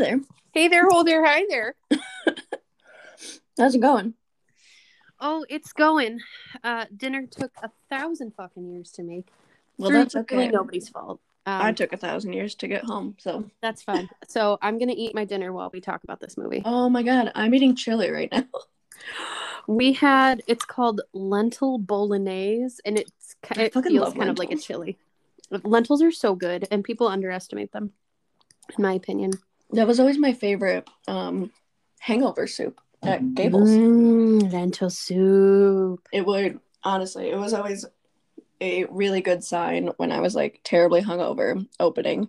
there. Hey there, hold there, hi there. How's it going? Oh, it's going. Uh, dinner took a thousand fucking years to make. Well, Through that's really okay. nobody's fault. Um, I took a thousand years to get home, so. that's fine. So I'm gonna eat my dinner while we talk about this movie. Oh my god, I'm eating chili right now. We had it's called lentil bolognese, and it's it feels kind of like a chili. Lentils are so good, and people underestimate them, in my opinion. That was always my favorite um, hangover soup at Gables. Mm, lentil soup. It would honestly, it was always a really good sign when I was like terribly hungover opening,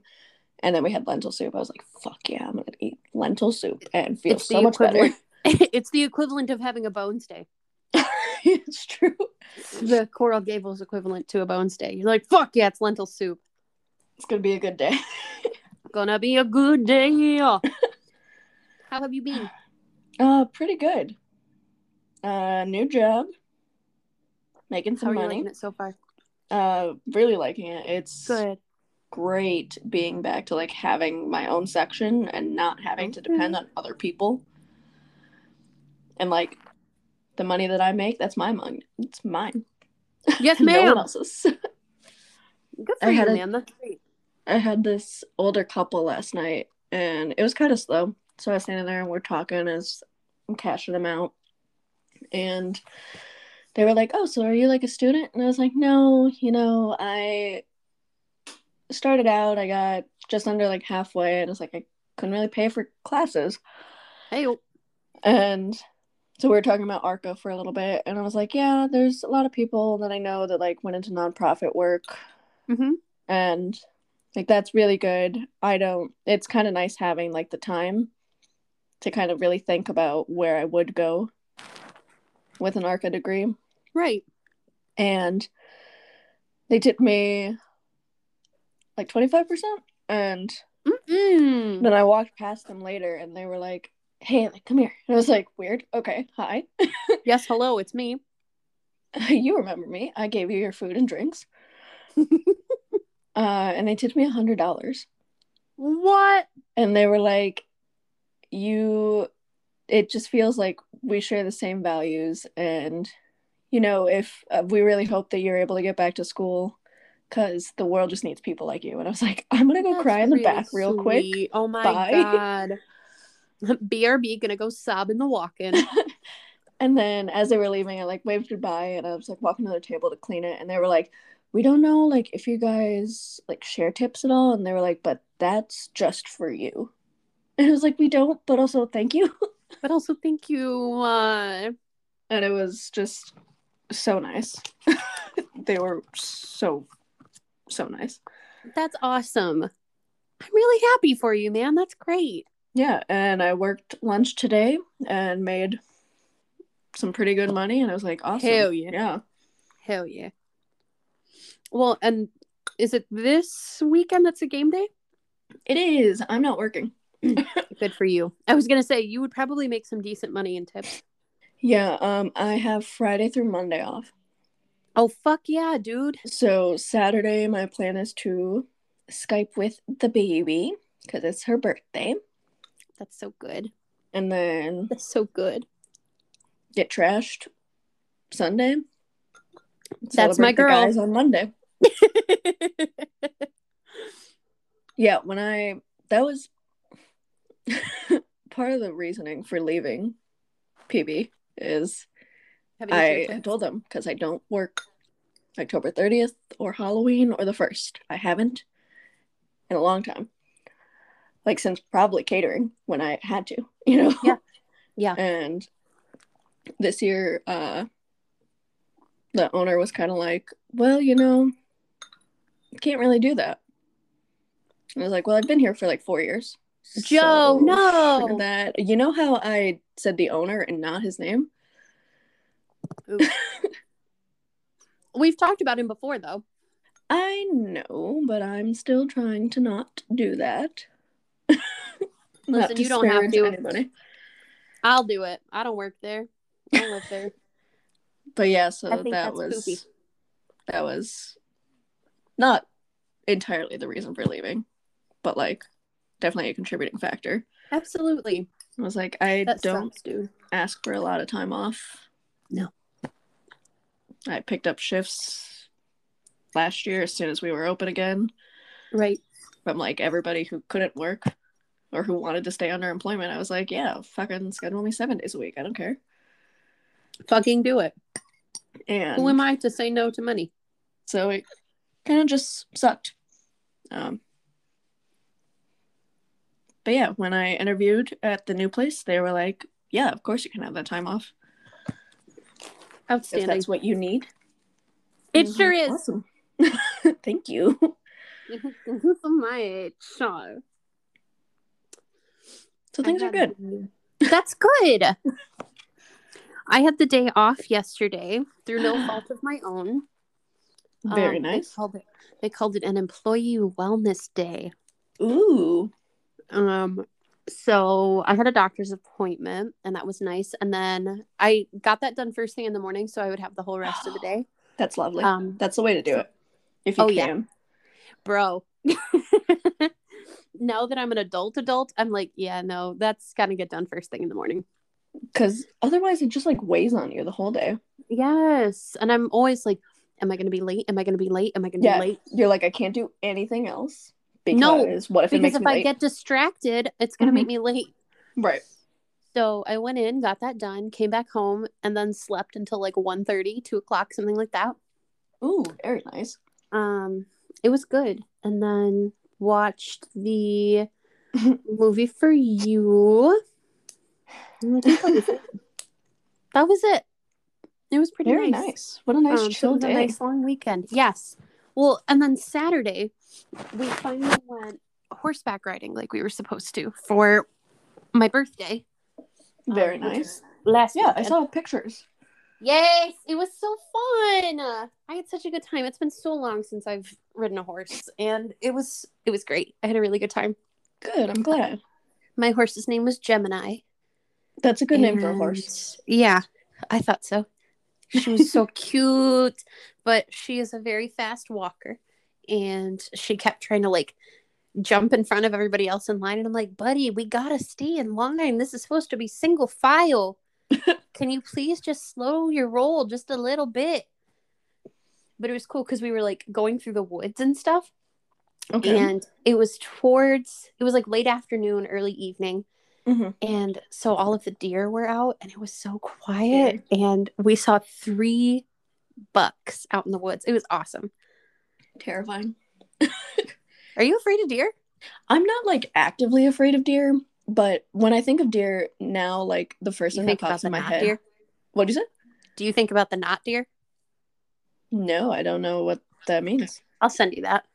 and then we had lentil soup. I was like, "Fuck yeah, I'm gonna eat lentil soup and feel It's so much better." it's the equivalent of having a bone stay. it's true. The Coral Gables equivalent to a bone stay. You're like, fuck yeah, it's lentil soup. It's gonna be a good day. Gonna be a good day. How have you been? Uh, pretty good. Uh, new job, making How some are you money. liking it so far? Uh, really liking it. It's Good. great being back to like having my own section and not having to depend on other people. And like the money that I make, that's my money. It's mine. Yes, no one ma'am. else's. Good for I you, had a- man. That's great. I had this older couple last night and it was kind of slow. So I was standing there and we're talking as I'm cashing them out. And they were like, Oh, so are you like a student? And I was like, No, you know, I started out, I got just under like halfway and it's like I couldn't really pay for classes. Hey, oh, And so we were talking about ARCA for a little bit and I was like, Yeah, there's a lot of people that I know that like went into nonprofit work mhm. and like that's really good. I don't it's kind of nice having like the time to kind of really think about where i would go with an arca degree. Right. and they tipped me like 25% and Mm-mm. then i walked past them later and they were like hey like come here. And i was like weird? Okay hi. Yes, hello, it's me. you remember me. I gave you your food and drinks uh and they tipped me a hundred dollars What? and they were like you it just feels like we share the same values and you know if uh, we really hope that you're able to get back to school because the world just needs people like you and i was like i'm gonna go That's cry in the really back real quick. Oh my Bye. god. BRB gonna go sob in the walk-in. and then as they were leaving i like waved goodbye and i was like walking to the table to clean it and they were like we don't know like if you guys like share tips at all and they were like but that's just for you and i was like we don't but also thank you but also, thank you. Uh, and it was just so nice. they were so so nice. that's awesome. I'm really happy for you, man. That's great. Yeah, and I worked lunch today and made some pretty good money and I was like, awesome. Hell yeah. Yeah. Hell yeah. Well, and is it this weekend that's a game day? It is. I'm not working. Good for you. I was gonna say you would probably make some decent money in tips. Yeah, um I have Friday through Monday off. Oh fuck yeah, dude. So Saturday my plan is to Skype with the baby because it's her birthday That's so good. and then That's so good. get trashed Sunday. That's my girl. guys on Monday. Yeah, when I that was part of the reasoning for leaving PB is I tip. told them because I don't work October 30th or Halloween or the 1st. I haven't in a long time. Like since probably catering when I had to, you know? Yeah. Yeah. And this year, uh the owner was kind of like, Well, you know, can't really do that. I was like, Well, I've been here for like four years. Joe, no. That you know how I said the owner and not his name? We've talked about him before though. I know, but I'm still trying to not do that. Listen, you don't have to. Anybody. I'll do it. I don't work there. I don't live there. But yeah, so I think that was poopy. that was not entirely the reason for leaving, but like definitely a contributing factor. Absolutely. I was like, I That don't sucks, ask for a lot of time off. No. I picked up shifts last year as soon as we were open again Right. from like everybody who couldn't work or who wanted to stay under employment. I was like, yeah, fucking schedule me seven days a week. I don't care. Fucking do it. And Who am I to say no to money? so it kind of just sucked. Um, but yeah, when I interviewed at the new place, they were like, yeah, of course you can have that time off if Outstanding. that's what you need. It was sure is. Awesome. Thank you. My child. So things are good. That's good. I had the day off yesterday through no fault of my own. Very Um, nice. They called it they called it an employee wellness day. Ooh. Um so I had a doctor's appointment and that was nice. And then I got that done first thing in the morning so I would have the whole rest of the day. That's lovely. Um That's the way to do it. If you Oh, yeah. bro. now that I'm an adult adult, I'm like, yeah, no, that's gotta get done first thing in the morning. Because otherwise it just like weighs on you the whole day. Yes. And I'm always like, am I gonna be late? Am I gonna be late? Am I gonna Yeah. be late? You're like, I can't do anything else. Because No, what if it Because if I late? get distracted, it's gonna Mhm. make me late. Right. So I went in, got that done, came back home, and then slept until like 1.30, 2 o'clock, something like that. Ooh, very nice. Um, it was good. And then watched the movie for you. And that was. That was it. It was pretty Very nice. nice. What a nice Um, chill was day. a nice long weekend. Yes. Well, and then Saturday, we finally went horseback riding like we were supposed to for my birthday. Very um, nice. Last Yeah, I saw pictures. Yes, it was so fun. I had such a good time. It's been so long since I've ridden a horse, and it was it was great. I had a really good time. Good. I'm glad. My horse's name was Gemini. That's a good name for a horse. Yeah, I thought so. She was so cute, but she is a very fast walker, and she kept trying to like jump in front of everybody else in line, and I'm like, buddy, we gotta stay in line. This is supposed to be single file. Can you please just slow your roll just a little bit? But it was cool because we were like going through the woods and stuff Okay. and it was towards it was like late afternoon early evening Mhm. and so all of the deer were out and it was so quiet and we saw three bucks out in the woods it was awesome Terrifying. are you afraid of deer I'm not like actively afraid of deer, but when I think of deer now, like the first you thing that pops in my head. deer What do you say? do you think about the not deer No, I don't know what that means. i'll send you that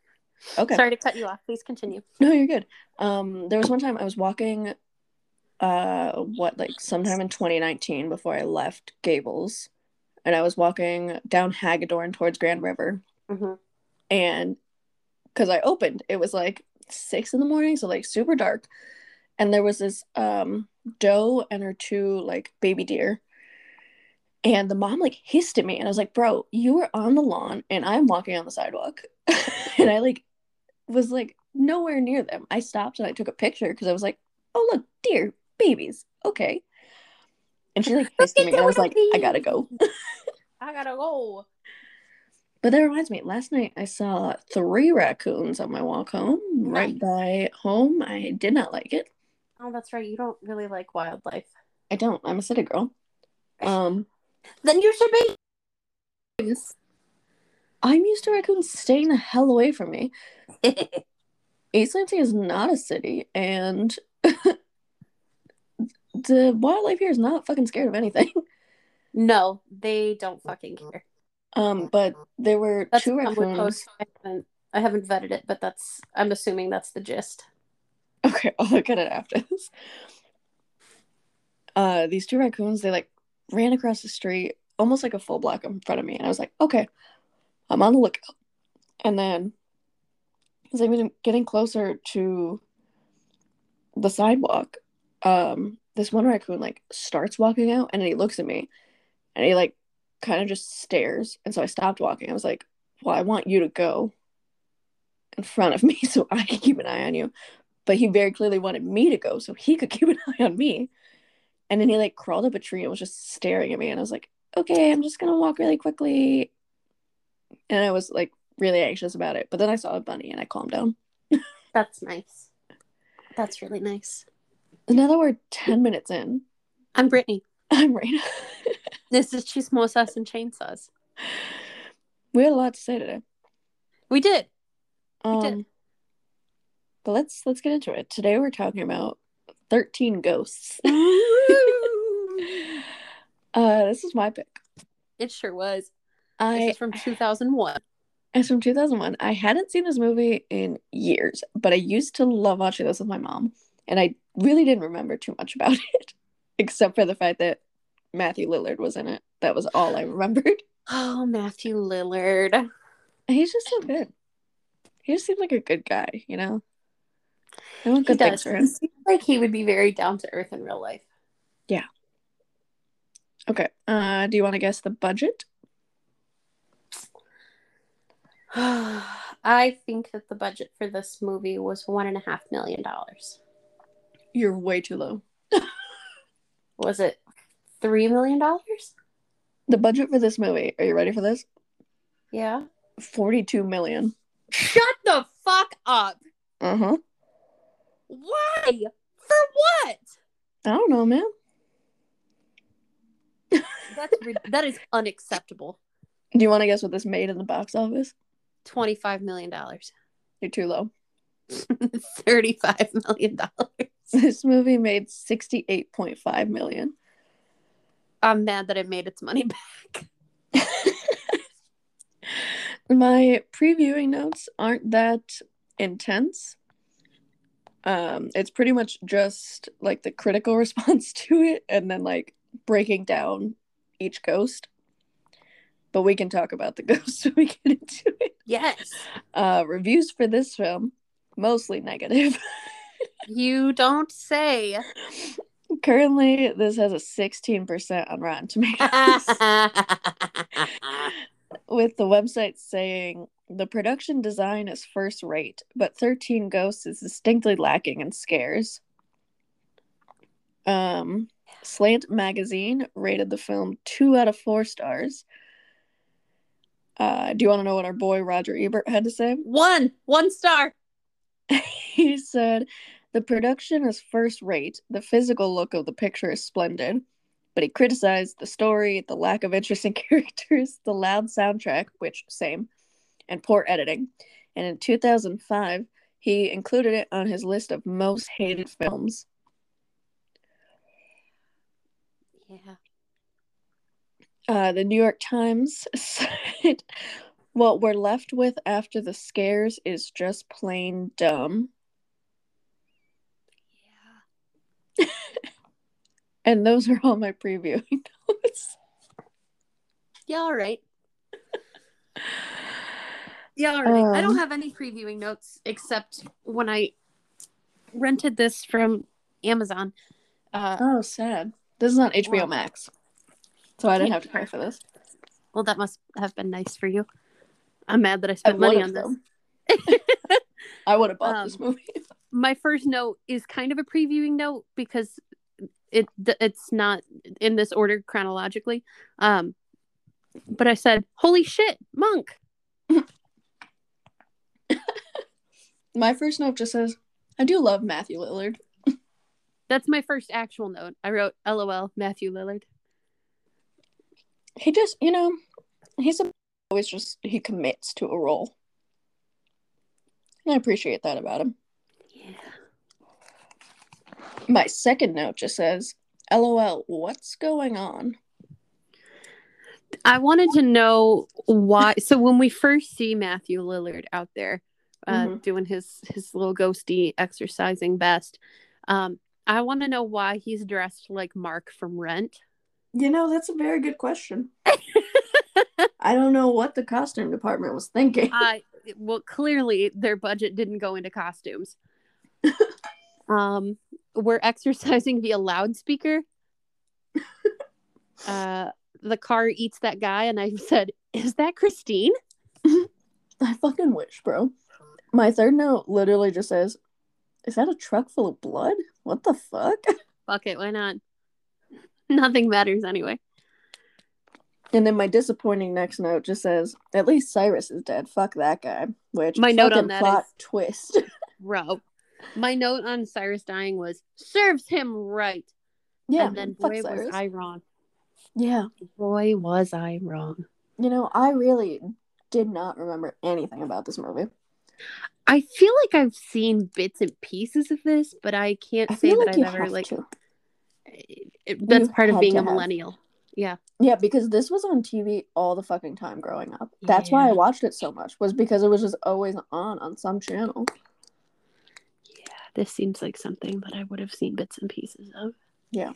Okay. sorry to cut you off please continue No, you're good. Um, there was one time I was walking, uh, what like sometime in 2019 before I left Gables, and I was walking down Hagadorn towards Grand River, hmm and because I opened, it was like six in the morning, so like super dark, and there was this um doe and her two like baby deer. And the mom like hissed at me, and I was like, "Bro, you were on the lawn, and I'm walking on the sidewalk." and I like was like nowhere near them. I stopped and I took a picture because I was like, "Oh look, deer, babies, okay." And she like me, and I was like, "I gotta go." i gotta go But that reminds me, last night I saw three raccoons on my walk home, right by home. I did not like it. oh that's right you don't really like wildlife I don't. I'm a city girl. Um, then you should be I'm used to raccoons staying the hell away from me. East Lansing is not a city, and the wildlife here is not fucking scared of anything. no they don't fucking care Um, but there were That's two raccoons. post. I haven't, I haven't vetted it, but that's I'm assuming that's the gist. Okay, I'll look at it after this. Uh, these two raccoons, they like ran across the street, almost like a full block in front of me, and I was like, okay, I'm on the lookout. And then, as I'm getting- getting closer to the sidewalk, um, this one raccoon like starts walking out, and then he looks at me, and he like kind of just stares, and so I stopped walking. I was like, well, I want you to go in front of me so I can keep an eye on you but he very clearly wanted me to go so he could keep an eye on me. And then he like crawled up a tree and was just staring at me. And I was like, okay, I'm just gonna walk really quickly. And I was like really anxious about it. But then I saw a bunny and I calmed down. That's nice. That's really nice. Now that we're 10 minutes in, I'm Brittany. I'm Raina. This is Chismosas and Chainsaws. we had a lot to say today. We did. Um, did. But let's let's get into it. Today we're talking about 13 ghosts. uh this is my pick. it sure was. This I is from 2001. It's from 2001. I hadn't seen this movie in years, but I used to love watching this with my mom, and I really didn't remember too much about it, except for the fact that Matthew Lillard was in it. That was all I remembered. Oh, Matthew Lillard. He's just so good. He just seems like a good guy, you know. I want good things for He him. seems like he would be very down to earth in real life. Yeah. Okay. Uh, do you want to guess the budget? I think that the budget for this movie was one and a half million dollars. You're way too low. Was it three million dollars? The budget for this movie. Are you ready for this? Yeah. 42 million. Shut the fuck up. Uh huh. Why? For what? I don't know, man. That's re- that is unacceptable. Do you want to guess what this made in the box office? Twenty five million dollars. You're too low. Thirty five million dollars. This movie made 68.5 million. I'm mad that it made its money back. My previewing notes aren't that intense. Um, it's pretty much just like the critical response to it and then like breaking down each ghost. But we can talk about the ghosts when we get into it. Yes. Uh, reviews for this film mostly negative. You don't say. Currently, this has a 16% on Rotten Tomatoes, with the website saying the production design is first rate, but 13 Ghosts is distinctly lacking in scares. Um, Slant Magazine rated the film two out of four stars. Uh, do you want to know what our boy Roger Ebert had to say? one. One star. he said the production is first rate. The physical look of the picture is splendid. But he criticized the story the lack of interesting characters the loud soundtrack which same and poor editing. And in 2005 he included it on his list of most hated films. Yeah. uh, the new york times said what we're left with after the scares is just plain dumb Yeah. and those are all my previewing notes Yeah, all right. Yeah, all right. I don't Um, have any previewing notes except when I rented this from Amazon. Uh, Oh, sad. This is on HBO Wow. Max. So I didn't have to pay for this. well, that must have been nice for you. I'm mad that I I spent money would've, on this. I would have bought this Um, movie. My first note is kind of a previewing note because it it's not in this order chronologically. Um, but I said, "Holy shit, monk!" My first note just says, I do love Matthew Lillard. That's my first actual note. I wrote, "LOL, Matthew Lillard." He just, you know, he's a, always just, he commits to a role. And I appreciate that about him. Yeah. My second note just says, LOL, what's going on? I wanted to know why. So when we first see Matthew Lillard out there uh, Mhm. doing his his little ghosty exercising best, um, I want to know why he's dressed like Mark from Rent. You know, that's a very good question. I don't know what the costume department was thinking. I well, clearly their budget didn't go into costumes. um, we're exercising via loudspeaker. Uh, the car eats that guy, and I said, "Is that Christine?" I fucking wish, bro. My third note literally just says, Is that a truck full of blood? What the fuck? Fuck it, why not? Nothing matters anyway. And then my disappointing next note just says, "At least Cyrus is dead. Fuck that guy." Which My note on that plot is- twist. Bro. My note on Cyrus dying was serves him right. yeah, and then boy was I wrong. Yeah, Boy was I wrong. you know, I really did not remember anything about this movie. I feel like I've seen bits and pieces of this, but I can't I say that like I've ever like to. Eh, it, that's You part of being a have. millennial. Yeah. Yeah, because this was on TV all the fucking time growing up. That's why I watched it so much. Was because it was just always on on some channel. This seems like something that I would have seen bits and pieces of. Yeah.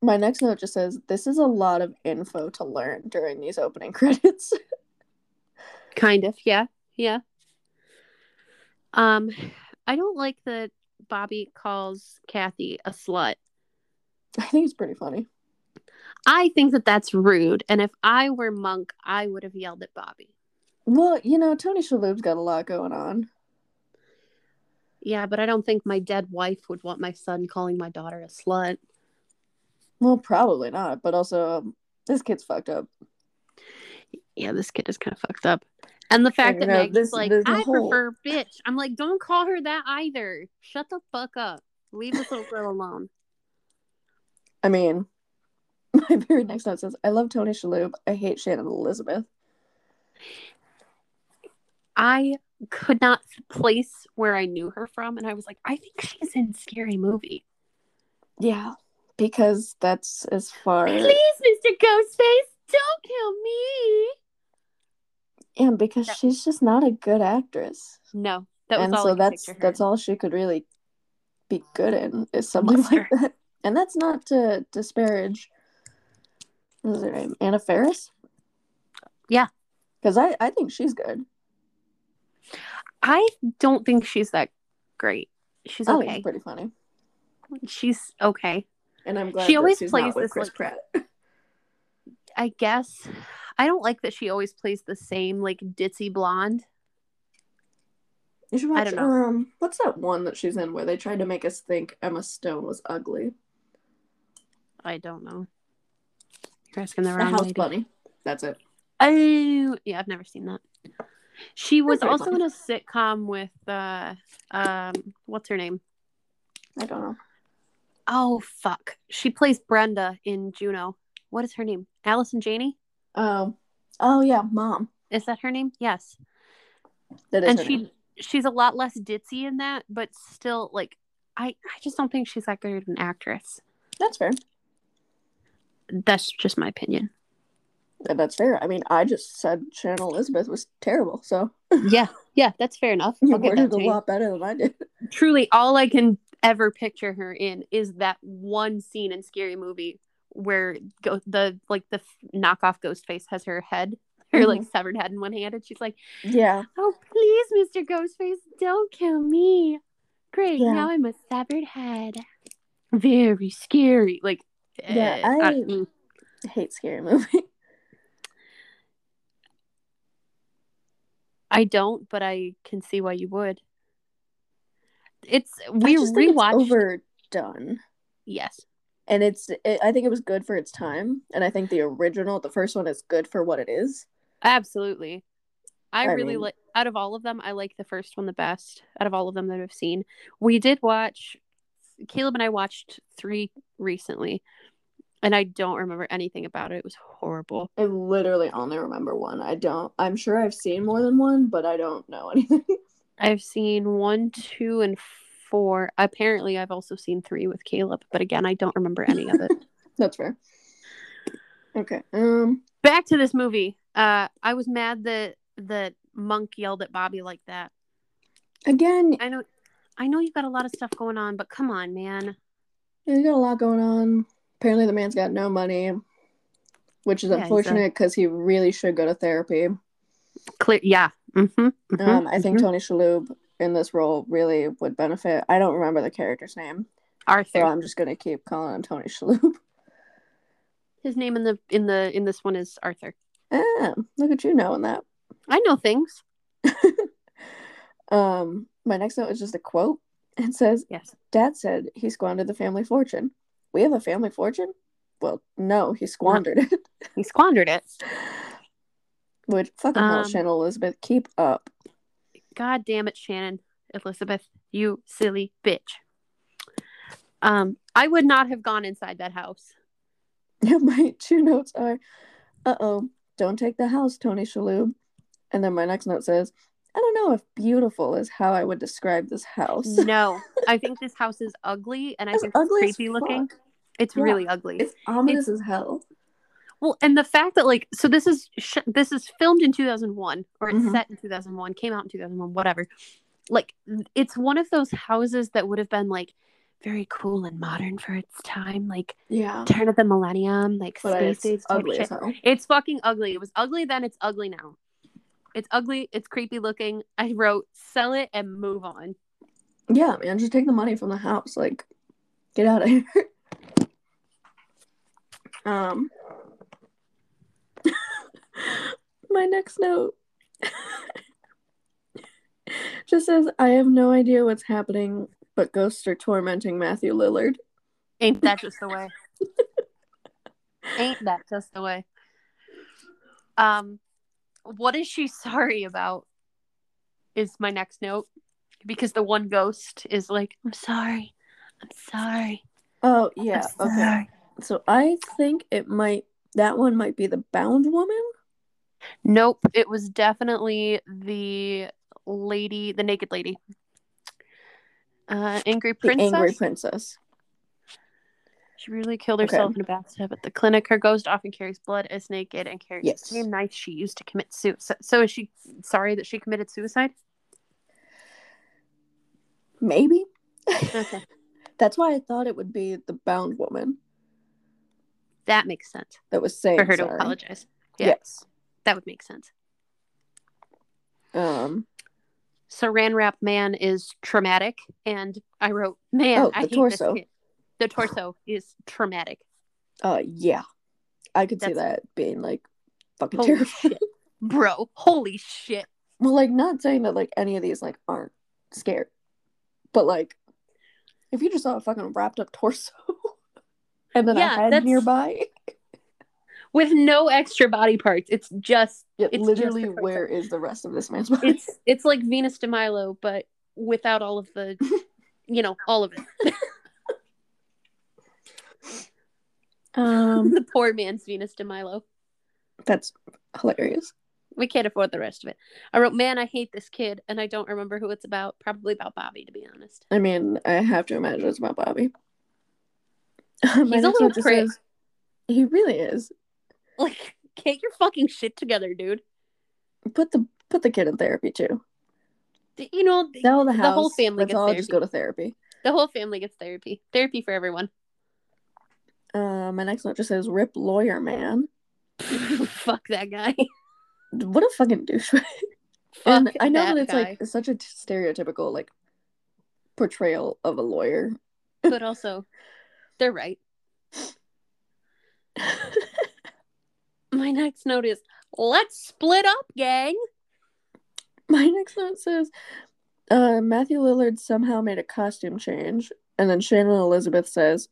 My next note just says, "This is a lot of info to learn during these opening credits." Kind of, yeah. Yeah. Um I don't like that Bobby calls Kathy a slut. I think it's pretty funny. I think that that's rude, and if I were Monk, I would have yelled at Bobby. Well, you know, Tony Shalhoub's got a lot going on. Yeah, but I don't think my dead wife would want my son calling my daughter a slut. Well, probably not, but also um, this kid's fucked up. Yeah, this kid is kind of fucked up. And the fact that know, this- like, I whole- prefer bitch. I'm like, don't call her that either. Shut the fuck up. Leave this little girl alone. I mean, my very next note says, "I love Tony Shalhoub. I hate Shannon Elizabeth." I could not place where I knew her from, and I was like, I think she's in Scary Movie. Yeah, because that's as far. Please, Mr. Ghostface, don't kill me. And because Yeah. she's just not a good actress. No, that was and all. so that's that's in. all she could really be good in is something Monster. like that. And that's not to disparage what is her name? Anna Faris? Yeah. Because I, I think she's good. I don't think she's that great. She's think okay. she's pretty funny. She's okay. And I'm glad She always she's plays this, Chris like- Pratt. I guess. I don't like that she always plays the same like ditzy blonde. You should I watch don't know. um what's that one that she's in where they tried to make us think Emma Stone was ugly? I don't know. You're asking the The wrong House lady. Bunny. That's it. Oh, yeah, I've never seen that. She was also in a sitcom with uh um what's her name? I don't know. Oh fuck. She plays Brenda in Juno. What is her name? Allison Janney? Um oh yeah, mom. Is that her name? Yes. That is and she name. she's a lot less ditzy in that, but still like I I just don't think she's that good of an actress. That's fair. That's just my opinion. And That's fair. I mean, I just said Shannon Elizabeth was terrible, so Yeah, yeah, that's fair enough. you worded a lot better than I did. Truly, all I can ever picture her in is that one scene in Scary Movie where go- the like the f- knockoff Ghostface has her head, her like severed head in one hand, and she's like, Yeah. "Oh, please, Mr. Ghostface, don't kill me." Great, Yeah. now I'm a severed head. Very scary. Like, Yeah, uh, I- mm. I hate scary movie. I don't, but I can see why you would. It's we think it's rewatched. overdone. Yes, And it's it, I think it was good for its time. And I think the original, the first one is good for what it is. absolutely. I, I really like out of all of them, I like the first one the best. Out of all of them that I've seen, we did watch. Caleb and I watched three recently, and I don't remember anything about it. It was horrible. I literally only remember one. I don't I'm sure I've seen more than one, but I don't know anything. I've seen one, two, and four. Apparently, I've also seen three with Caleb, but again, I don't remember any of it. That's fair. Okay. Um back to this movie. Uh, I was mad that that Monk yelled at Bobby like that. again, I know, I know you've got a lot of stuff going on, but come on, man. he's got a lot going on. Apparently the man's got no money. Which is Yeah, unfortunate because he really should go to therapy. Clear, yeah. Mm-hmm, Um, I think Tony Shalhoub in this role really would benefit. I don't remember the character's name, Arthur. so. I'm just gonna keep calling him Tony Shalhoub. His name in the in the in this one is Arthur. Ah, look at you knowing that. I know things. Um, my next note is just a quote and says, Yes. Dad said he squandered the family fortune. We have a family fortune? Well, no, he squandered it. He squandered it. Which fucking hell, Um, Shannon Elizabeth, keep up. God damn it, Shannon Elizabeth, you silly bitch. Um, I would not have gone inside that house. Yeah, my two notes are, uh oh, don't take the house, Tony Shalhoub. And then my next note says, I don't know if beautiful is how I would describe this house. No, I think this house is ugly, and I It's think it's creepy looking. fuck. It's Yeah. really ugly. It's ominous as hell. Well, and the fact that like so this is sh- this is filmed in 2001 or it's Mhm. set in 2001, came out in 2001, whatever. Like it's one of those houses that would have been like very cool and modern for its time, like Yeah. turn of the millennium, like But space it's age ugly as hell. It's fucking ugly. It was ugly then, it's ugly now. It's ugly, it's creepy looking. I wrote sell it and move on. Yeah, man, just take the money from the house. Like, get out of here. um, my next note just says, "I have no idea what's happening, but ghosts are tormenting Matthew Lillard." Ain't that just the way? Ain't that just the way? Um, what is she sorry about? Is my next note because the one ghost is like, "I'm sorry, I'm sorry." Oh I'm yeah, okay. sorry." So I think it might that one might be the bound woman. Nope, it was definitely the lady, the naked lady. Uh, angry The princess. angry princess. She really killed Okay. herself in a bathtub at the clinic. Her ghost often carries blood, is naked, and carries Yes. the same knife she used to commit suicide. So is she sorry that she committed suicide? Maybe. Okay, That's why I thought it would be the bound woman that makes sense that was saying for her to apologize. Yeah. Yes. That would make sense. Um. Saran wrap man is traumatic, and I wrote, "Man, Oh, I the hate torso. this kid." The torso is traumatic. Uh. Yeah. I could see that being like fucking Holy terrifying. shit, bro! Holy shit! Well, like not saying that like any of these like aren't scared, but like if you just saw a fucking wrapped up torso and then Yeah, a head that's- nearby, With no extra body parts, it's just it It's literally torso. where is the rest of this man's body? it's it's like Venus de Milo, but without all of the, you know, all of it. um. the poor man's Venus de Milo. That's hilarious. We can't afford the rest of it. I wrote, "Man, I hate this kid," and I don't remember who it's about. Probably about Bobby, to be honest. I mean, I have to imagine it's about Bobby. He's a little prick. he really is. Like, get your fucking shit together, dude. Put the put the kid in therapy too. You know, the, the the whole family Let's gets all therapy. just go to therapy. the whole family gets therapy. Therapy for everyone. Uh, my next note just says "Rip lawyer man." Fuck that guy. What a fucking douchebag. And I know that, that it's guy. like such a stereotypical like portrayal of a lawyer. but also, they're right. My next note is let's split up, gang. My next note says uh, Matthew Lillard somehow made a costume change, and then Shannon Elizabeth says,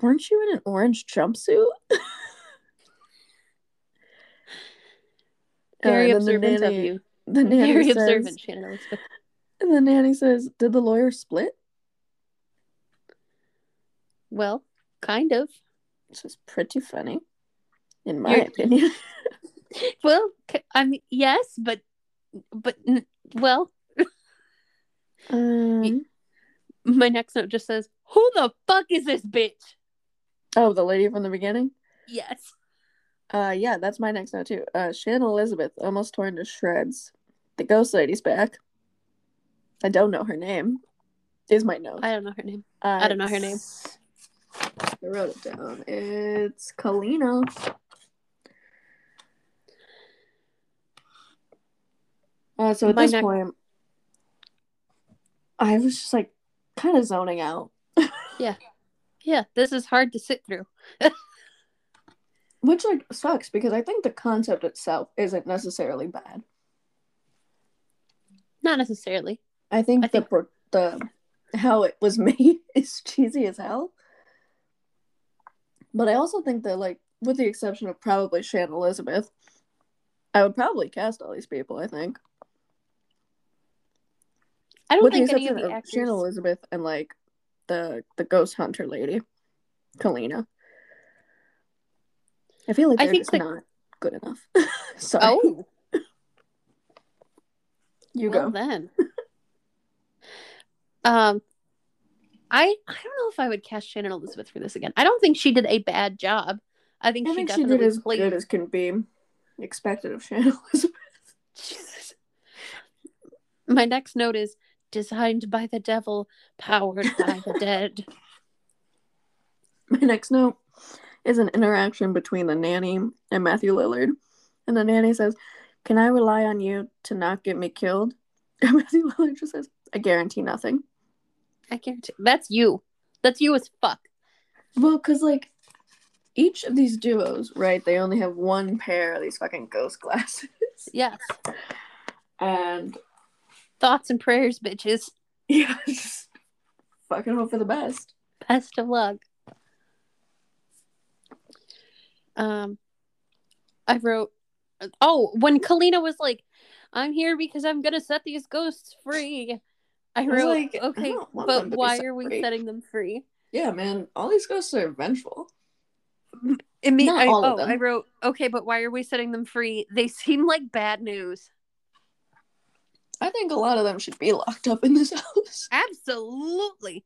"Weren't you in an orange jumpsuit?" Very Uh, and then the observant of you. The nanny Very says, observant, Shannon Elizabeth. And the nanny says, "Did the lawyer split?" Well, kind of. Which is pretty funny, in my You're- opinion. Well, I mean, yes, but, but, well, um, my next note just says, "Who the fuck is this bitch?" oh, the lady from the beginning. Yes. Uh, yeah, that's my next note too. Uh, Shannon Elizabeth almost torn to shreds. The ghost lady's back. I don't know her name. Is my note. I don't know her name. Uh, I don't know her name. I wrote it down. It's Kalina. Uh, so at My this next- point, I was just like kind of zoning out, Yeah, Yeah, this is hard to sit through. which like sucks because I think the concept itself isn't necessarily bad. Not necessarily. I think I the think- pro- the how it was made is cheesy as hell. But I also think that, like, with the exception of probably Shannon Elizabeth, I would probably cast all these people. I think. I don't with the think any of the actors. Shannon Elizabeth and like the the ghost hunter lady, Kalina. I feel like I they're think just the- not good enough. Sorry, Oh, you well go. then. um, I I don't know if I would cast Shannon Elizabeth for this again. I don't think she did a bad job. I think I she think she did as played. good as can be expected of Shannon Elizabeth. Jesus. My next note is designed by the devil, powered by the dead. My next note is an interaction between the nanny and Matthew Lillard. And the nanny says, Can I rely on you to not get me killed? And Matthew Lillard just says, I guarantee nothing. I guarantee that's you. That's you as fuck. Well, because, like, each of these duos, right, they only have one pair of these fucking ghost glasses. Yes. And, Thoughts and prayers, bitches. yeah, just fucking hope for the best. Best of luck. Um, I wrote, oh, when Kalina was like, "I'm here because I'm gonna set these ghosts free," I I wrote, like, "Okay, don't but them to be why are we free." setting them free?" Yeah, man, all these ghosts are vengeful. It mean, Not I, all of oh, them. I wrote, "Okay, but why are we setting them free?" They seem like bad news. I think a lot of them should be locked up in this house. Absolutely.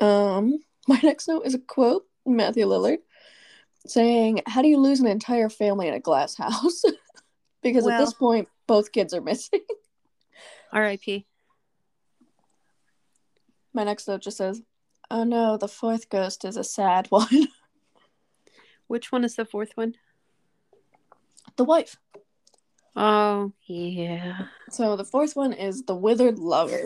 Um, my next note is a quote, Matthew Lillard, saying, How do you lose an entire family in a glass house? because at this point, both kids are missing. R.I.P. my next note just says, Oh no, the fourth ghost is a sad one. Which one is the fourth one? the wife. Oh yeah, So the fourth one is the withered lover.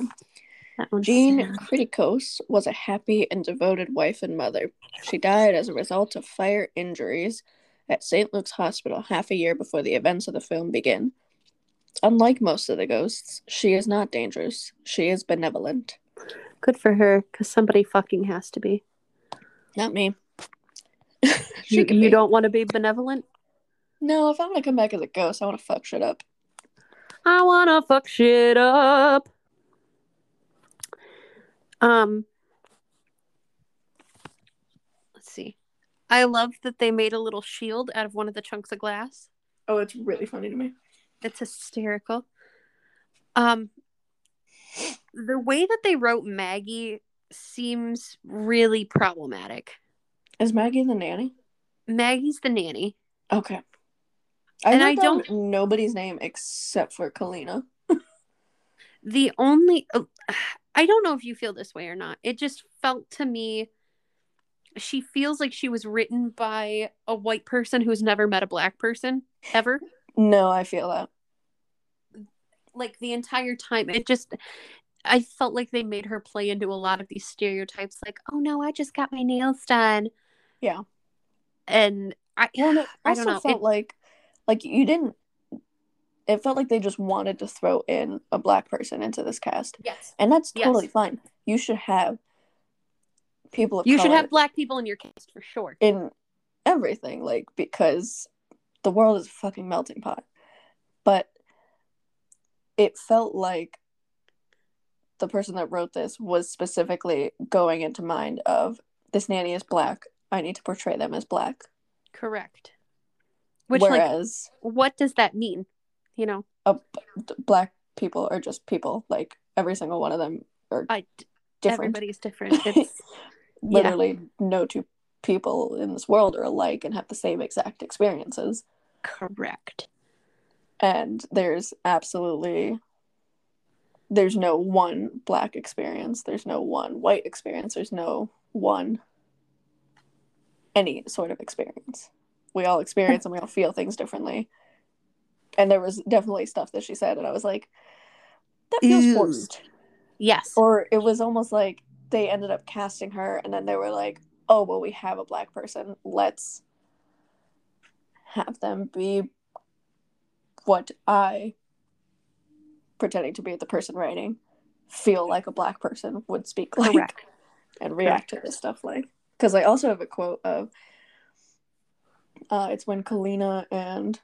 Jean. Kriticos was a happy and devoted wife and mother. She died as a result of fire injuries at St. Luke's Hospital half a year before the events of the film begin. Unlike most of the ghosts, she is not dangerous. She is benevolent. Good for her, because somebody fucking has to be. Not me. You, you don't want to be benevolent. No, if I'm gonna come back as a ghost, I want to fuck shit up. I wanna fuck shit up. Um, let's see. I love that they made a little shield out of one of the chunks of glass. Oh, it's really funny to me. It's hysterical. Um, the way that they wrote Maggie seems really problematic. Is Maggie the nanny? Maggie's the nanny. Okay. I And I don't- nobody's name except for Kalina. The only oh, I don't know if you feel this way or not. It just felt to me she feels like she was written by a white person who's never met a black person ever. No, I feel that. Like the entire time. It just I felt like they made her play into a lot of these stereotypes like, "Oh no, I just got my nails done." Yeah. And I Well, I also don't know. felt It- like like you didn't. It felt like they just wanted to throw in a black person into this cast, yes. and that's Yes. totally fine. You should have people of You should have black people in your cast for sure. in everything, like because the world is a fucking melting pot. But it felt like the person that wrote this was specifically going into mind of this nanny is black. I need to portray them as black. Correct. Which like Whereas what does that mean? You know, d- black people are just people. Like every single one of them are I different. everybody's different. It's yeah. Literally, no two people in this world are alike and have the same exact experiences. correct. And there's absolutely there's no one black experience. There's no one white experience. There's no one any sort of experience. We all experience and we all feel things differently. And there was definitely stuff that she said, and I was like, that feels Ew. forced. Yes. Or it was almost like they ended up casting her, and then they were like, oh, well, we have a black person. Let's have them be what I pretending to be the person writing feel like a black person would speak like Correct. and react to this stuff like. Because I also have a quote of, uh, it's when Kalina and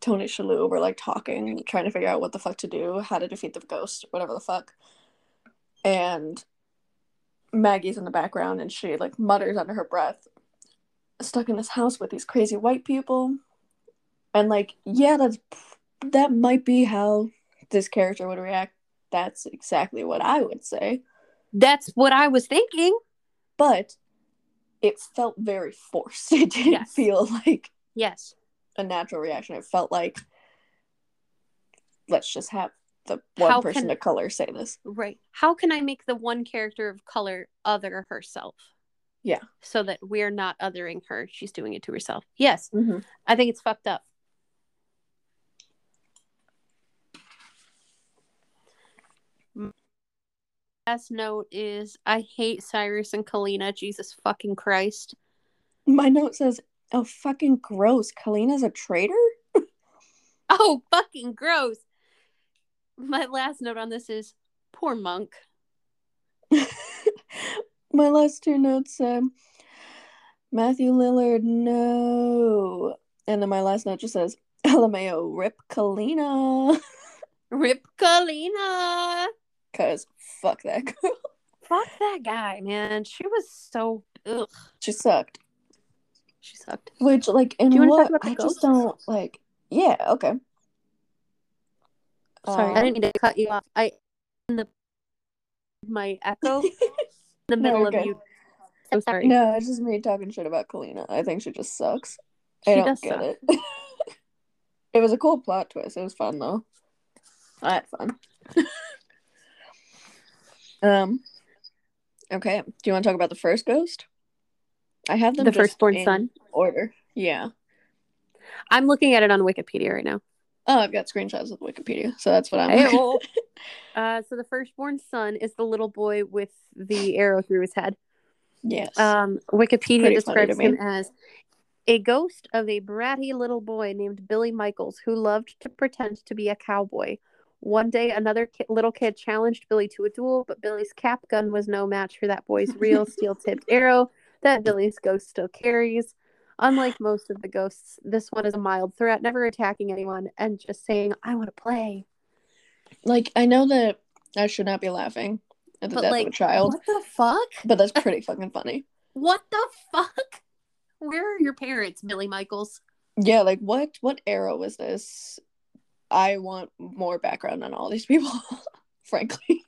Tony Shalhoub were like talking, trying to figure out what the fuck to do, how to defeat the ghost, whatever the fuck. And Maggie's in the background and she like mutters under her breath, stuck in this house with these crazy white people. And like, yeah, that's that might be how this character would react. That's exactly what I would say. That's what I was thinking. But it felt very forced. It didn't Yes. feel like Yes. a natural reaction. It felt like let's just have the one How person can- of color say this. Right. How can I make the one character of color other herself? Yeah. So that we're not othering her. She's doing it to herself. Yes. Mm-hmm. I think it's fucked up. Last note is I hate Cyrus and Kalina. Jesus fucking Christ. My note says, "Oh, fucking gross! Kalina's a traitor." Oh, fucking gross. My last note on this is poor monk. My last two notes say, "Matthew Lillard, no," and then my last note just says, "LMAO, rip Kalina," Rip Kalina. because fuck that girl. Fuck that guy, man. She was so ugh. She sucked. She sucked. Which, like, in what talk about the I just don't like. Yeah, okay. Sorry, I Um, didn't mean to cut you off. I in the my echo in the middle you're of good. you. So sorry. No, it's just me talking shit about Kalina. I think she just sucks. She I don't get suck. it. it was a cool plot twist. It was fun though. I had fun. Um. Okay. Do you want to talk about the first ghost? I have them The firstborn son. order. Yeah. I'm looking at it on Wikipedia right now. Oh, I've got screenshots of Wikipedia, so that's what I'm. Hey-o. uh, so the firstborn son is the little boy with the arrow through his head. yes. Um, Wikipedia Pretty describes him as a ghost of a bratty little boy named Billy Michaels who loved to pretend to be a cowboy. One day, another ki- little kid challenged Billy to a duel, but Billy's cap gun was no match for that boy's real steel tipped arrow that Billy's ghost still carries. Unlike most of the ghosts, this one is a mild threat, never attacking anyone and just saying, I want to play. like I know that I should not be laughing at the But, death like, of a child, What the fuck? but that's pretty fucking funny. What the fuck? Where are your parents, Billy Michaels? Yeah, like what what era was this? I want more background on all these people, frankly.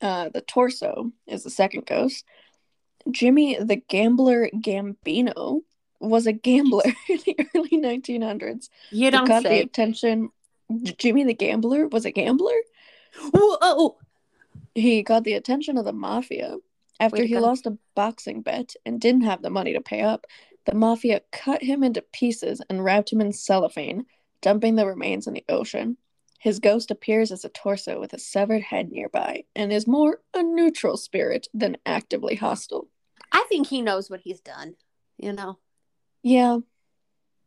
Uh, the torso is the second ghost. Jimmy the Gambler Gambino was a gambler in the early 1900s. You don't got the attention. Jimmy the Gambler was a gambler. Whoa! He got the attention of the mafia after Way to he go. lost a boxing bet and didn't have the money to pay up. The mafia cut him into pieces and wrapped him in cellophane, dumping the remains in the ocean. His ghost appears as a torso with a severed head nearby and is more a neutral spirit than actively hostile. I think he knows what he's done. You know, Yeah,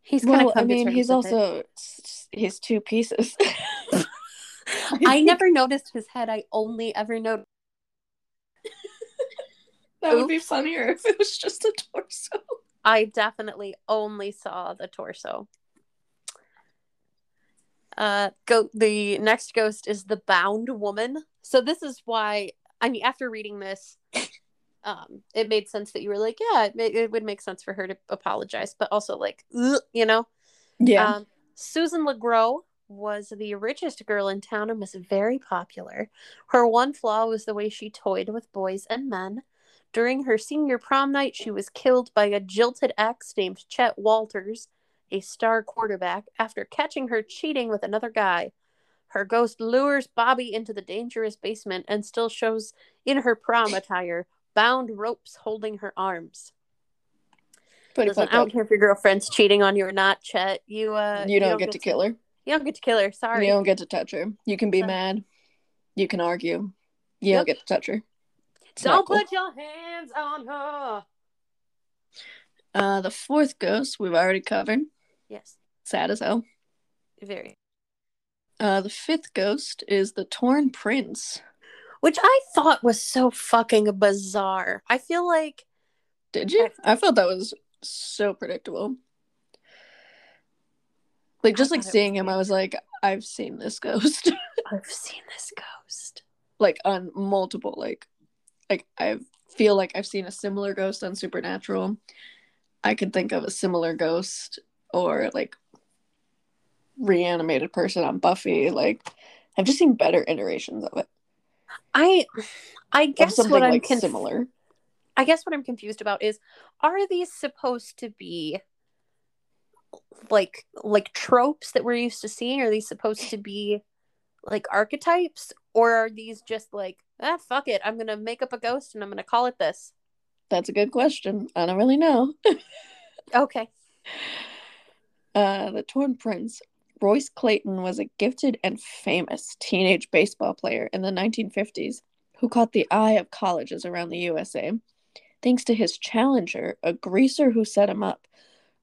he's kind well, of. I mean, he's also he's two pieces. I never noticed his head. I only ever noticed. that would be funnier if it was just a torso. I definitely only saw the torso. Uh, go. The next ghost is the bound woman. So this is why. I mean, after reading this, um, it made sense that you were like, yeah, it, ma- it would make sense for her to apologize, but also like, you know. Yeah, Um, Susan LeGrow was the richest girl in town and was very popular. Her one flaw was the way she toyed with boys and men. During her senior prom night, she was killed by a jilted ex named Chet Walters, a star quarterback, after catching her cheating with another guy. Her ghost lures Bobby into the dangerous basement and still shows in her prom attire, bound ropes holding her arms. pretty Listen, I don't care if your girlfriend's cheating on you or not, Chet. You uh, You don't get to kill her. you don't get to kill her. Sorry. You don't get to touch her. You can be mad. You can argue. You Yep. don't get to touch her. Don't cool. put your hands on her. Uh, the fourth ghost we've already covered. Yes, Sad as hell. very. Uh, the fifth ghost is the Torn Prince. which I thought was so fucking bizarre. I feel like Did you? I felt that was so predictable. Like just like seeing him, I was like, I've seen this ghost. I've seen this ghost. like on multiple like like I feel like I've seen a similar ghost on Supernatural. I could think of a similar ghost or like reanimated person on Buffy. Like I've just seen better iterations of it. I I guess what I'm like conf- similar. I guess what I'm confused about is are these supposed to be like like tropes that we're used to seeing? Are these supposed to be like archetypes? Or are these just like, ah fuck it, I'm gonna make up a ghost and I'm gonna call it this? That's a good question. I don't really know. Okay. Uh, the Torn Prince. Royce Clayton was a gifted and famous teenage baseball player in the 1950s who caught the eye of colleges around the USA. Thanks to his challenger, a greaser who set him up,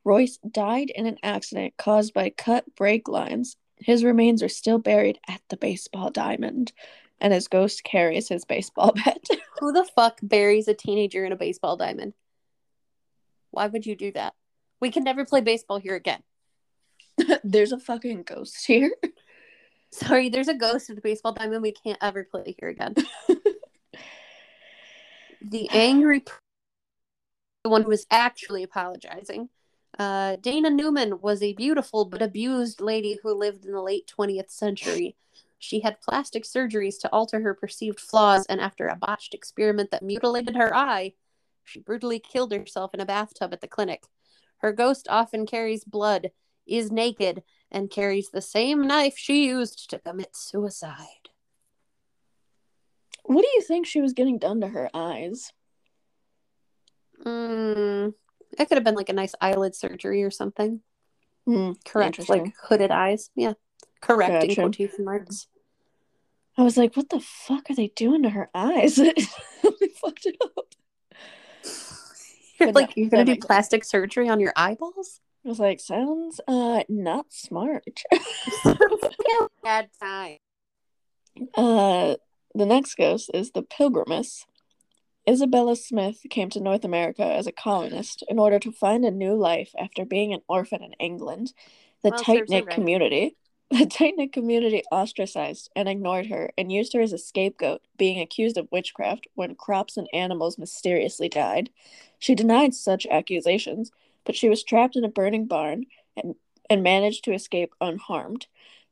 Royce died in an accident caused by cut brake lines. His remains are still buried at the baseball diamond, and his ghost carries his baseball bat. Who the fuck buries a teenager in a baseball diamond? Why would you do that? We can never play baseball here again. There's a fucking ghost here. Sorry, there's a ghost at the baseball diamond. We can't ever play here again. the angry, pr- the one who was actually apologizing. Uh, Dana Newman was a beautiful but abused lady who lived in the late 20th century. She had plastic surgeries to alter her perceived flaws, and after a botched experiment that mutilated her eye, she brutally killed herself in a bathtub at the clinic. Her ghost often carries blood, is naked, and carries the same knife she used to commit suicide. What do you think she was getting done to her eyes? Mm, it could have been like a nice eyelid surgery or something. Hmm, Correct, like hooded eyes. Yeah, correct in Gotcha. quotation marks. I was like, what the fuck are they doing to her eyes? they fucked it up. You're But like no, you're gonna do makes sense. plastic surgery on your eyeballs? I was like, sounds uh not smart. Bad time. uh the next ghost is the Pilgrimess. Isabella Smith came to North America as a colonist in order to find a new life after being an orphan in England. The Well, tight knit right. community the tight knit community ostracized and ignored her and used her as a scapegoat, being accused of witchcraft when crops and animals mysteriously died. She denied such accusations, but she was trapped in a burning barn and, and managed to escape unharmed.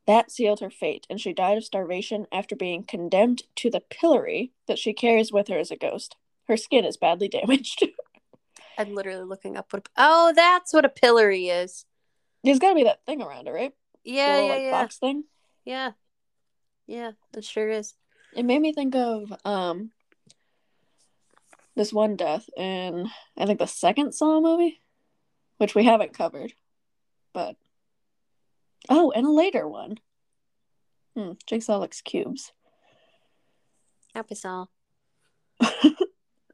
That sealed her fate, and she died of starvation after being condemned to the pillory that she carries with her as a ghost. Her skin is badly damaged. I'm literally looking up what. Oh, that's what a pillory is. There's gotta be that thing around it, right? Yeah, little, yeah, like, yeah, box thing. yeah, yeah. It sure is. It made me think of um this one death in I think the second Saw movie, which we haven't covered, but oh, and a later one. Hmm, Jigsaw likes cubes. Happy Saw.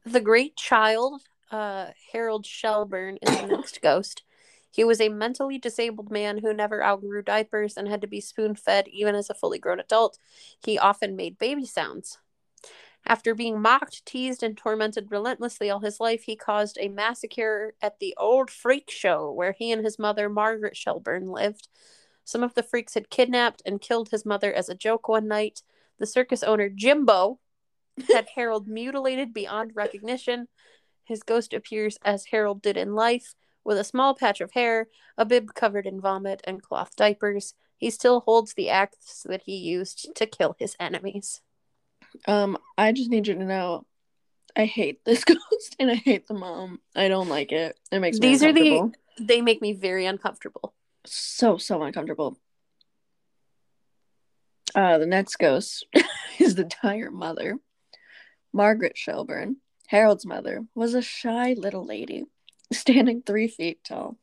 The Great Child, uh, Harold Shelburne, is the next ghost. He was a mentally disabled man who never outgrew diapers and had to be spoon fed even as a fully grown adult. He often made baby sounds. After being mocked, teased, and tormented relentlessly all his life, he caused a massacre at the old freak show where he and his mother, Margaret Shelburne, lived. Some of the freaks had kidnapped and killed his mother as a joke one night. The circus owner, Jimbo, had Harold mutilated beyond recognition. His ghost appears as Harold did in life, with a small patch of hair, a bib covered in vomit, and cloth diapers. He still holds the axe that he used to kill his enemies. Um, I just need you to know I hate this ghost and I hate the mom. I don't like it. It makes me These are the- They make me very uncomfortable. so so uncomfortable. Uh, the next ghost is the dire mother. Margaret Shelburne, Harold's mother, was a shy little lady, standing three feet tall.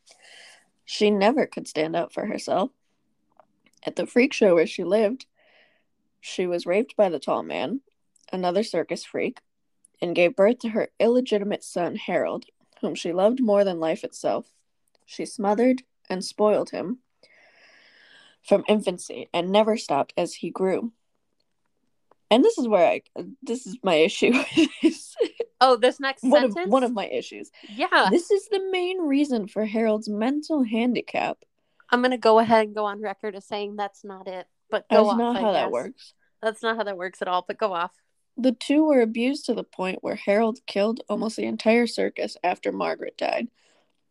She never could stand up for herself. At the freak show where she lived, she was raped by the tall man, another circus freak, and gave birth to her illegitimate son, Harold, whom she loved more than life itself. She smothered and spoiled him. from infancy and never stopped as he grew. And this is where I this is my issue. Oh, this next one of sentence. one of my issues. yeah, This is the main reason for Harold's mental handicap. I'm gonna go ahead and go on record as saying that's not it. But go That's off. not I how that works. That's not how that works at all. But go off. The two were abused to the point where Harold killed almost the entire circus after Margaret died.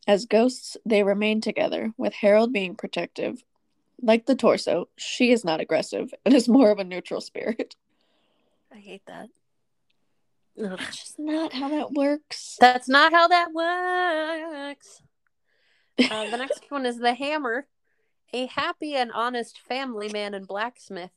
As ghosts, they remain together, with Harold being protective. Like the torso, she is not aggressive and is more of a neutral spirit. I hate that. Ugh. That's just not how that works. That's not how that works. Uh, the next one is the hammer. A happy and honest family man and blacksmith,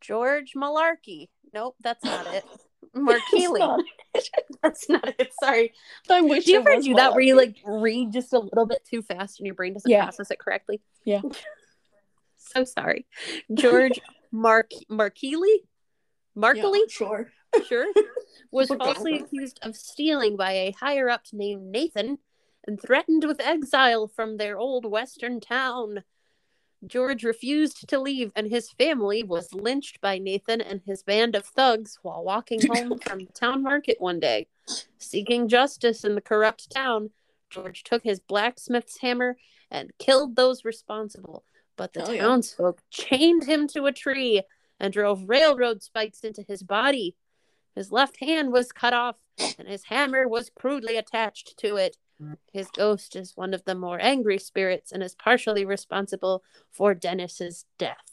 George Malarkey. Nope, that's not it. Markeely. not- That's not it. Sorry. I wish Do you ever do that where you like read just a little bit too fast and your brain doesn't Yeah. process it correctly? Yeah. so sorry. George Mark Markeely? Markley? Yeah, sure. sure, was falsely accused of stealing by a higher up named Nathan and threatened with exile from their old western town. George refused to leave, and his family was lynched by Nathan and his band of thugs while walking home from the town market one day. Seeking justice in the corrupt town, George took his blacksmith's hammer and killed those responsible. But the oh, yeah. townsfolk chained him to a tree and drove railroad spikes into his body. His left hand was cut off, and his hammer was crudely attached to it. His ghost is one of the more angry spirits and is partially responsible for Dennis's death.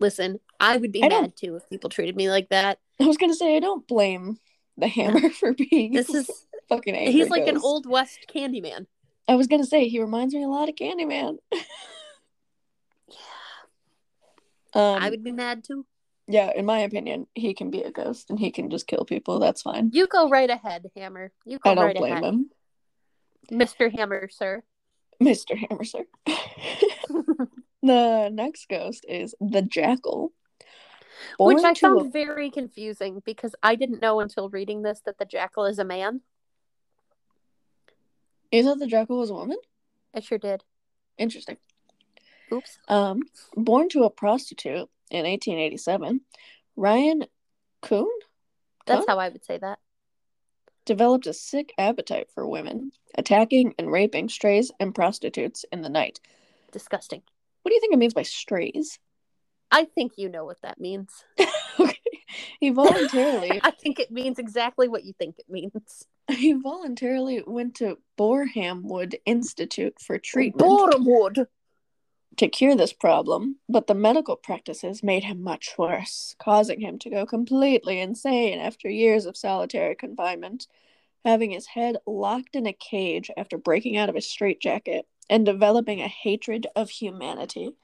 Listen, I would be I mad too if people treated me like that. I was gonna say I don't blame the hammer for being This is fucking angry. he's like an old west Candyman. I was gonna say he reminds me a lot of Candyman. um, I would be mad too. yeah, in my opinion, he can be a ghost and he can just kill people. That's fine. You go right ahead, Hammer. You go I don't right blame ahead. him, Mr. Hammer, sir. Mister Hammer, sir. the next ghost is the Jackal, Which I found a- very confusing because I didn't know until reading this that the jackal is a man. You thought the Jackal was a woman? I sure did. Interesting. Oops. Um, born to a prostitute in 1887, Ryan Kuhn That's Huh? how I would say that. developed a sick appetite for women, attacking and raping strays and prostitutes in the night. Disgusting. What do you think it means by strays? I think you know what that means. okay. He voluntarily I think it means exactly what you think it means. he voluntarily went to Borehamwood Institute for treatment Borehamwood. To cure this problem, but the medical practices made him much worse, causing him to go completely insane after years of solitary confinement, having his head locked in a cage after breaking out of his straitjacket and developing a hatred of humanity.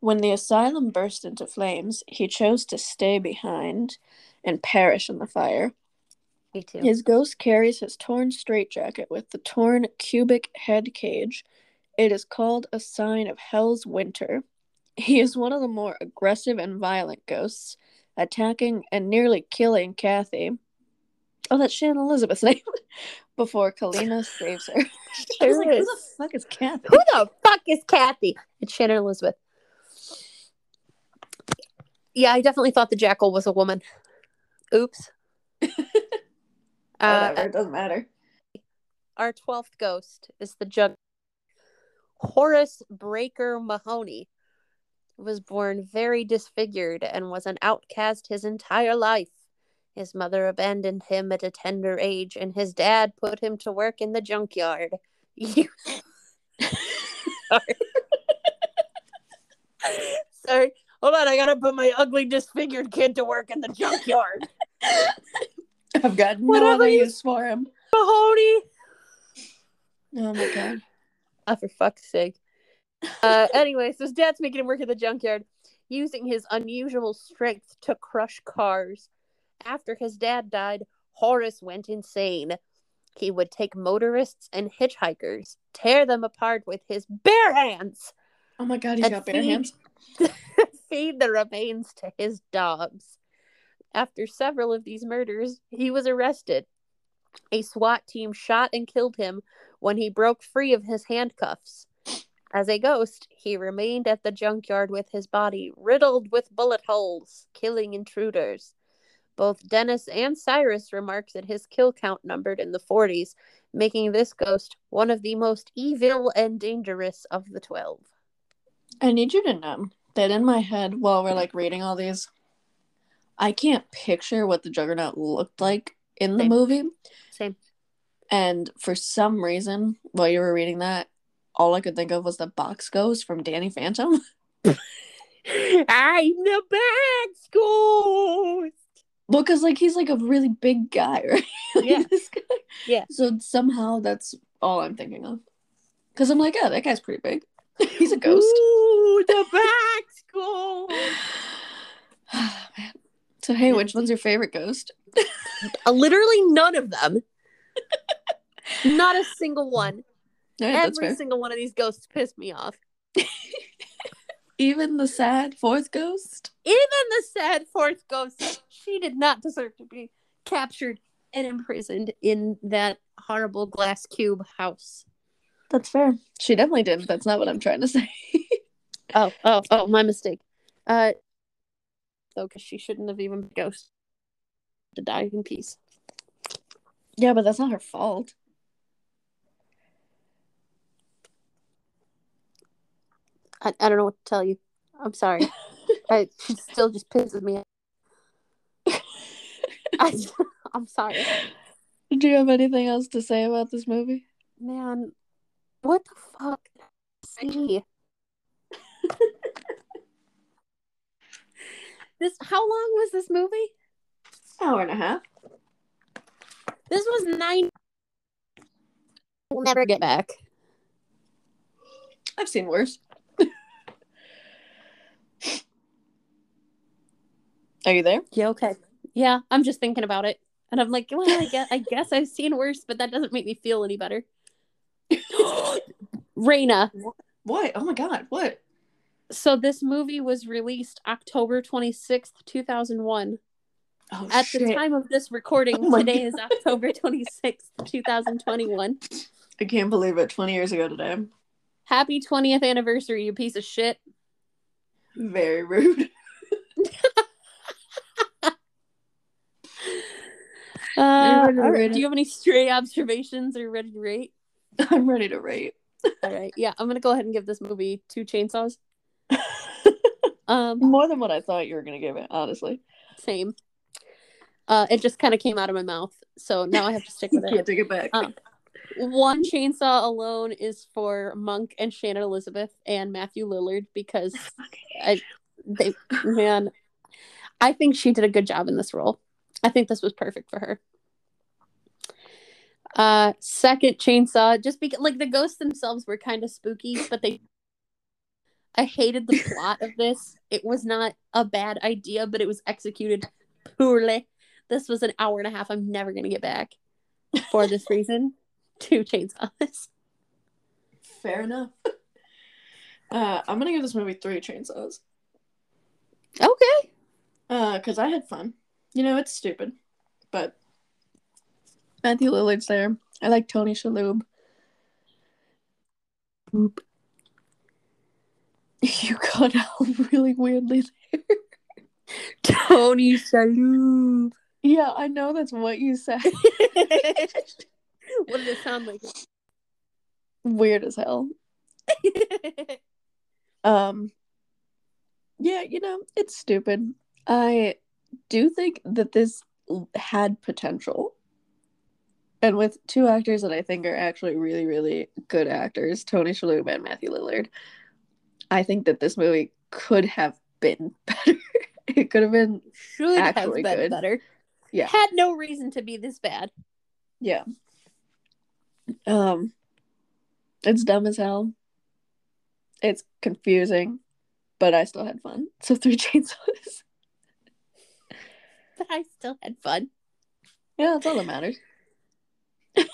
When the asylum burst into flames, he chose to stay behind and perish in the fire. Me too. His ghost carries his torn straitjacket with the torn cubic head cage. It is called a sign of Hell's Winter. He is one of the more aggressive and violent ghosts, attacking and nearly killing Kathy. Oh, that's Shannon Elizabeth's name. Before Kalina saves her. I was like, who the fuck is Kathy? Who the fuck is Kathy? It's Shannon Elizabeth. Yeah, I definitely thought the jackal was a woman. Oops. uh, Whatever, it doesn't matter. our 12th ghost is the jug Horace Breaker Mahoney was born very disfigured and was an outcast his entire life. His mother abandoned him at a tender age, and his dad put him to work in the junkyard. You- Sorry. Sorry. Hold on, I gotta put my ugly disfigured kid to work in the junkyard. I've got no Whatever other use for him. Mahoney! Oh my god. Oh, for fuck's sake. Uh, anyway, so his dad's making him work at the junkyard, using his unusual strength to crush cars. After his dad died, Horace went insane. He would take motorists and hitchhikers, tear them apart with his bare hands, Oh my god, he's got bare feed- hands. feed the remains to his dogs. After several of these murders, he was arrested. A SWAT team shot and killed him when he broke free of his handcuffs. As a ghost, he remained at the junkyard with his body riddled with bullet holes, killing intruders. Both Dennis and Cyrus remarked that his kill count numbered in the 40s, making this ghost one of the most evil and dangerous of the 12. I need you to know that in my head, while we're like reading all these, I can't picture what the Juggernaut looked like in the Same. movie. Same. And for some reason, while you were reading that, all I could think of was the box ghost from Danny Phantom. I'm the box ghost. Because like he's like a really big guy, right? Like, Yeah. guy. Yeah. So somehow that's all I'm thinking of. Because I'm like, yeah, that guy's pretty big. he's a ghost. Ooh, the box ghost. Man. So hey, which one's your favorite ghost? Uh, literally none of them. Not a single one. All right, that's Every fair. single one of these ghosts pissed me off. Even the sad fourth ghost. Even the sad fourth ghost, she did not deserve to be captured and imprisoned in that horrible glass cube house. That's fair. She definitely did. That's not what I'm trying to say. Oh, oh, oh, my mistake. Uh, though, because she shouldn't have even been a ghost to die in peace. yeah, but that's not her fault. I, I don't know what to tell you. I'm sorry. I, she still just pisses me off. I, I'm sorry. Do you have anything else to say about this movie? Man, what the fuck? See. This how long was this movie? Hour and a half. This was nine. We'll never get back. I've seen worse. Are you there? Yeah, okay. Yeah, I'm just thinking about it. And I'm like, well, I guess I guess I've seen worse, but that doesn't make me feel any better. Raina. What? Oh my god, what? So this movie was released October 26th, 2001. Oh At shit. the time of this recording, Oh today is October 26th, 2021. I can't believe it. 20 years ago today. Happy 20th anniversary, you piece of shit. Very rude. Uh, Are you ready to all right, rate Do you have any stray observations? Are you ready to rate? I'm ready to rate. All right. Yeah, I'm going to go ahead and give this movie two chainsaws. Um, More than what I thought you were gonna give it, honestly. same. Uh, it just kind of came out of my mouth, so now I have to stick with it. I can't take it back. Um, One chainsaw alone is for Monk and Shannon Elizabeth and Matthew Lillard because I, they, man, I think she did a good job in this role. I think this was perfect for her. Uh, second chainsaw, just because like the ghosts themselves were kind of spooky, but they. I hated the plot of this. It was not a bad idea, but it was executed poorly. This was an hour and a half. I'm never gonna get back for this reason. Two chainsaws. Fair enough. Uh, I'm gonna give this movie three chainsaws. Okay. Uh, cause I had fun. You know, it's stupid, but Matthew Lillard's there. I like Tony Shalhoub. Oop. You cut out really weirdly there. Tony Shalhoub. Yeah, I know that's what you said. what did it sound like? Weird as hell. Um, yeah, you know, it's stupid. I do think that this had potential. And with two actors that I think are actually really, really good actors, Tony Shalhoub and Matthew Lillard, I think that this movie could have been better. it could have been, Should have been good. better. Yeah. Had no reason to be this bad. yeah. Um, it's dumb as hell. It's confusing, but I still had fun. So three chainsaws. But I still had fun. Yeah, that's all that matters.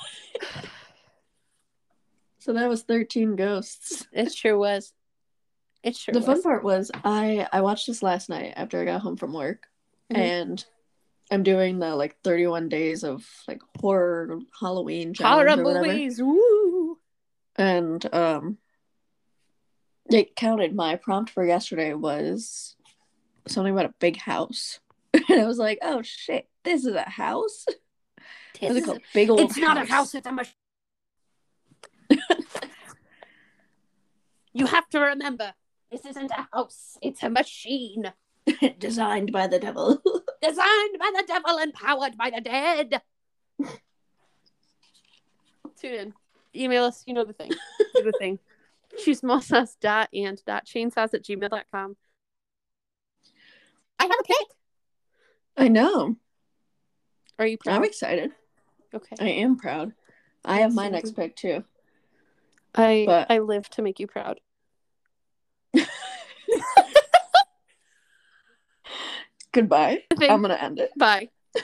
so that was 13 ghosts. It sure was. It sure the was. fun part was I I watched this last night after I got home from work Mhm. and I'm doing the like 31 days of like horror Halloween Horror movies. Woo. And um It counted. My prompt for yesterday was something about a big house. And I was like, oh shit, this is a house? This is- a big old it's not a house, it's a machine. you have to remember, this isn't a house, it's a machine. designed by the devil. Designed by the devil and powered by the dead. Tune in. Email us, you know the thing. Do the thing. Choosmosas dot and dot chainsaws at gmail.com. I have a pick. I know. Are you proud? I'm excited. okay. I am proud. I have my next pick too. I But- I live to make you proud. Goodbye. I'm gonna end it. Bye.